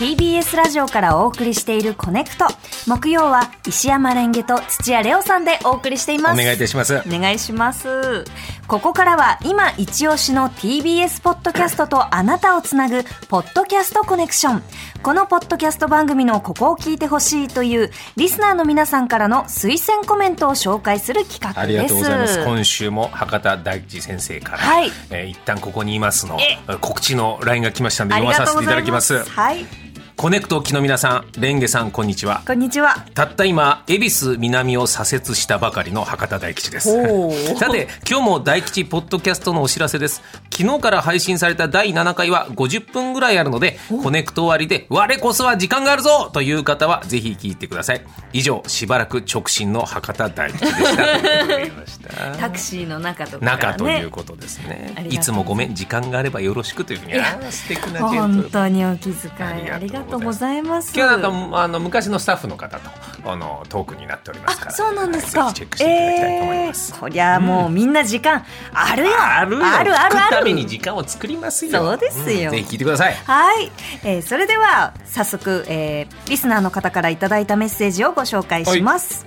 TBS ラジオからお送りしているコネクト。木曜は石山レンゲと土屋レオさんでお送りしています。お願いいたします。お願いします。ここからは今一押しの TBS ポッドキャストとあなたをつなぐポッドキャストコネクション。このポッドキャスト番組のここを聞いてほしいというリスナーの皆さんからの推薦コメントを紹介する企画です。ありがとうございます。今週も博多大地先生から、はいえー一旦ここにいますのえ告知の LINE が来ましたので読まさせてい。ただきますす。はい。コネクト機の皆さん、蓮華さんこんにちは。こんにちは。たった今、恵比寿南を左折したばかりの博多大吉です。さて、今日も大吉ポッドキャストのお知らせです。昨日から配信された第7回は50分ぐらいあるので、コネクト終わりで、我こそは時間があるぞという方は、ぜひ聞いてください。以上、しばらく直進の博多大吉でした。タクシーの中とか、ね。中ということですねいいつもごめん時間があればよろしくというふうにあー素敵な本当にお気遣いあありりがとうとうございます。今日はなんかあの昔のスタッフの方とあのトークになっておりますからあ、そうなんですか。チェックしていただきたいと思います、えーこりゃもうみんな時間あるよ。あるよ。あるあるために時間を作りますよ。そうですよ。んぜひ聞いてください。はい、えーそれでは早速、えーリスナーの方からいただいたメッセージをご紹介します、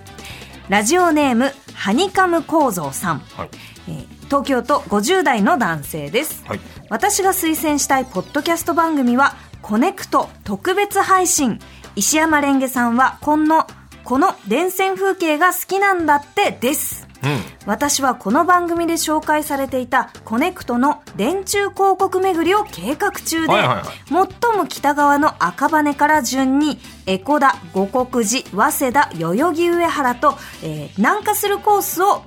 ラジオネームハニカム構造さん、はい。えー東京都50代の男性です、はい。私が推薦したいポッドキャスト番組はコネクト特別配信。石山蓮華さんはこのこの電線風景が好きなんだってです。うん。私はこの番組で紹介されていたコネクトの電柱広告巡りを計画中で、最も北側の赤羽から順に江古田護国寺早稲田代々木上原と、えー南下するコースを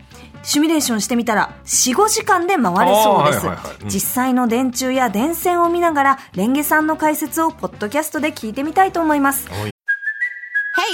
シミュレーションしてみたら45時間で回れそうです、あーはいはいはい。うん。実際の電柱や電線を見ながらレンゲさんの解説をポッドキャストで聞いてみたいと思います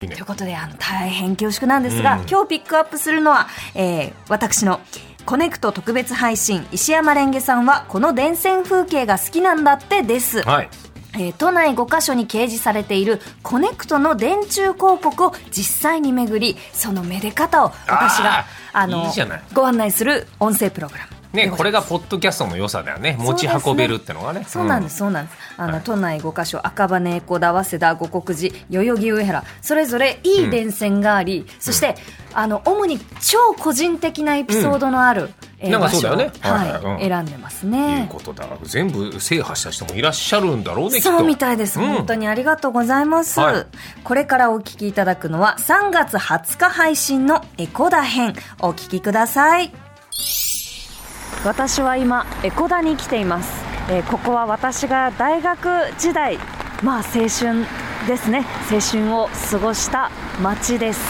ということであの大変恐縮なんですが、今日ピックアップするのは、えー私のコネクト特別配信石山蓮華さんはこの電線風景が好きなんだってです、はい。えー都内5カ所に掲示されているコネクトの電柱広告を実際に巡りその愛で方を私があーのご案内する音声プログラムねこれがポッドキャストの良さだよね。持ち運べるってのがね。そうなんです、そうなんです。あの、都内5カ所、赤羽、江古田、早稲田、五国寺、代々木上原、それぞれいい電線があり、そして、あの、主に超個人的なエピソードのある、えーなんかそうだよね。はい選んでますいうね。ことだ。全部制覇した人もいらっしゃるんだろうねきっと。そうみたいです。うん。本当にありがとうございます。はい。これからお聞きいただくのは3月20日配信のエコダ編。お聞きください。私は今、エコダに来ています。えーここは私が大学時代、まあ青春ですね。青春を過ごした街です。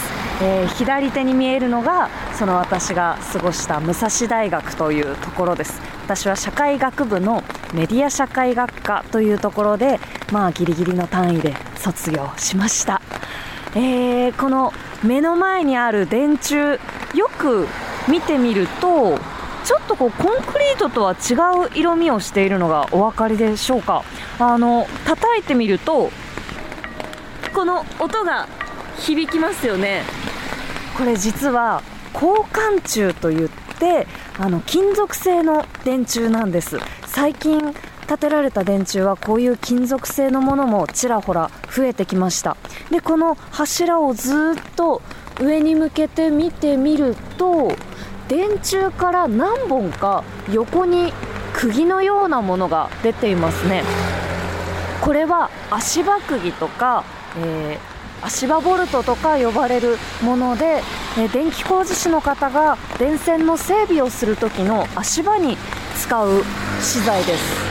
えー左手に見えるのがその私が過ごした武蔵大学というところです私は社会学部のメディア社会学科というところでまあギリギリの単位で卒業しました、えーこの目の前にある電柱よく見てみるとちょっとこうコンクリートとは違う色味をしているのがお分かりでしょうか。あの叩いてみるとこの音が響きますよね。これ実は交換柱といってあの金属製の電柱なんです。最近建てられた電柱はこういう金属製のものもちらほら増えてきました。でこの柱をずっと上に向けて見てみると電柱から何本か横に釘のようなものが出ていますね。これは足場釘とか、えー足場ボルトとか呼ばれるもので、えー電気工事士の方が電線の整備をする時の足場に使う資材です。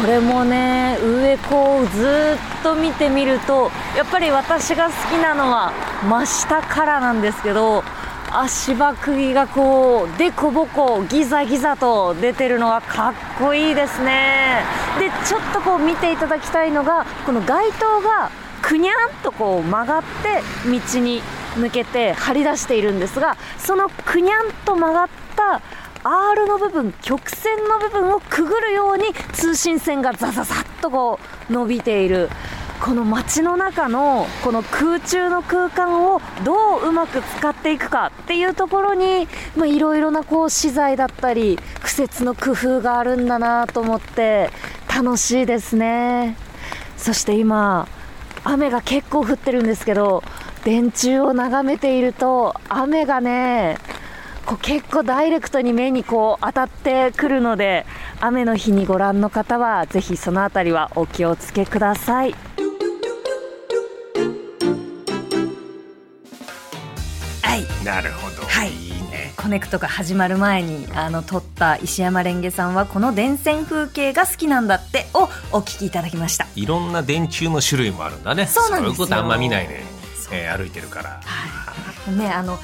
これもね上こうずっと見てみるとやっぱり私が好きなのは真下からなんですけど足場釘がこうでこぼこギザギザと出てるのがかっこいいですね。でちょっとこう見ていただきたいのがこの街灯がくにゃんとこう曲がって道に向けて張り出しているんですがそのくにゃんと曲がった R の部分曲線の部分をくぐるように通信線がザザザッとこう伸びている。この街の中のこの空中の空間をどううまく使っていくかっていうところにいろいろなこう資材だったり苦節の工夫があるんだなと思って楽しいですねそして今雨が結構降ってるんですけど電柱を眺めていると雨がねこう結構ダイレクトに目にこう当たってくるので雨の日にご覧の方はぜひそのあたりはお気をつけください。はい。なるほど、はい。いいね。コネクトが始まる前にあの撮った石山レンゲさんはこの電線風景が好きなんだってをお聞きいただきました。いろんな電柱の種類もあるんだね。そうなんですよ。いうことあんま見ないね、えー歩いてるから。ねあの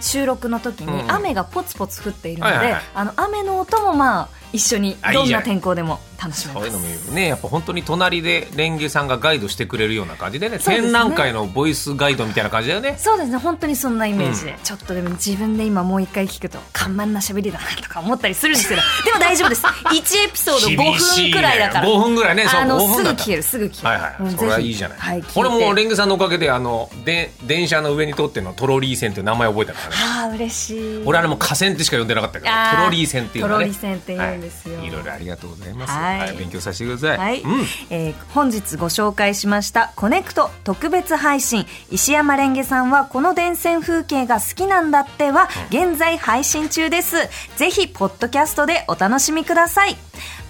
収録の時にうん雨がポツポツ降っているので、はいはいはい。あの雨の音もまあ一緒にどんな天候でも楽しめます。そういうのもね。やっぱ本当に隣でレンゲさんがガイドしてくれるような感じでね。ね。展覧会のボイスガイドみたいな感じだよね。そうですね。本当にそんなイメージ。で、うん。ちょっとでも自分で今もう一回聞くと緩慢な喋りだなとか思ったりするんですけど でも大丈夫です。1エピソード5厳しいね。分くらいだから。5分ぐらいね。そうあの5分だった。すぐ聞けるすぐ聞ける、はいはい、うんそれはいいじゃない、はい、これもレンンゲさんのおかげであので電車の上に通ってのトロリー線っていう名前覚えたからねああ嬉しい。俺あれも河川ってしか呼んでなかったけどトロリー線っていうのね。トロリー線って言うんですよ。はい、いろいろありがとうございます、はいはい、勉強させてください、はい、うん。えー本日ご紹介しましたコネクト特別配信。石山レンゲさんはこの電線風景が好きなんだっては現在配信中です。ぜひポッドキャストでお楽しみください。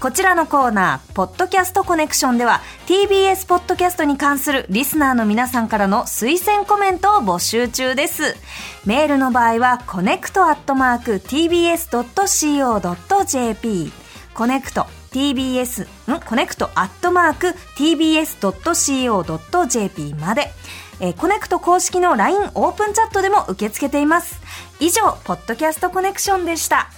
こちらのコーナー、ポッドキャストコネクションでは、TBS ポッドキャストに関するリスナーの皆さんからの推薦コメントを募集中です。メールの場合は、コネクトアットマーク tbs.co.jp、コネクト tbs、んコネクトアットマーク tbs.co.jp まで、えーコネクト公式の LINE オープンチャットでも受け付けています。以上、ポッドキャストコネクションでした。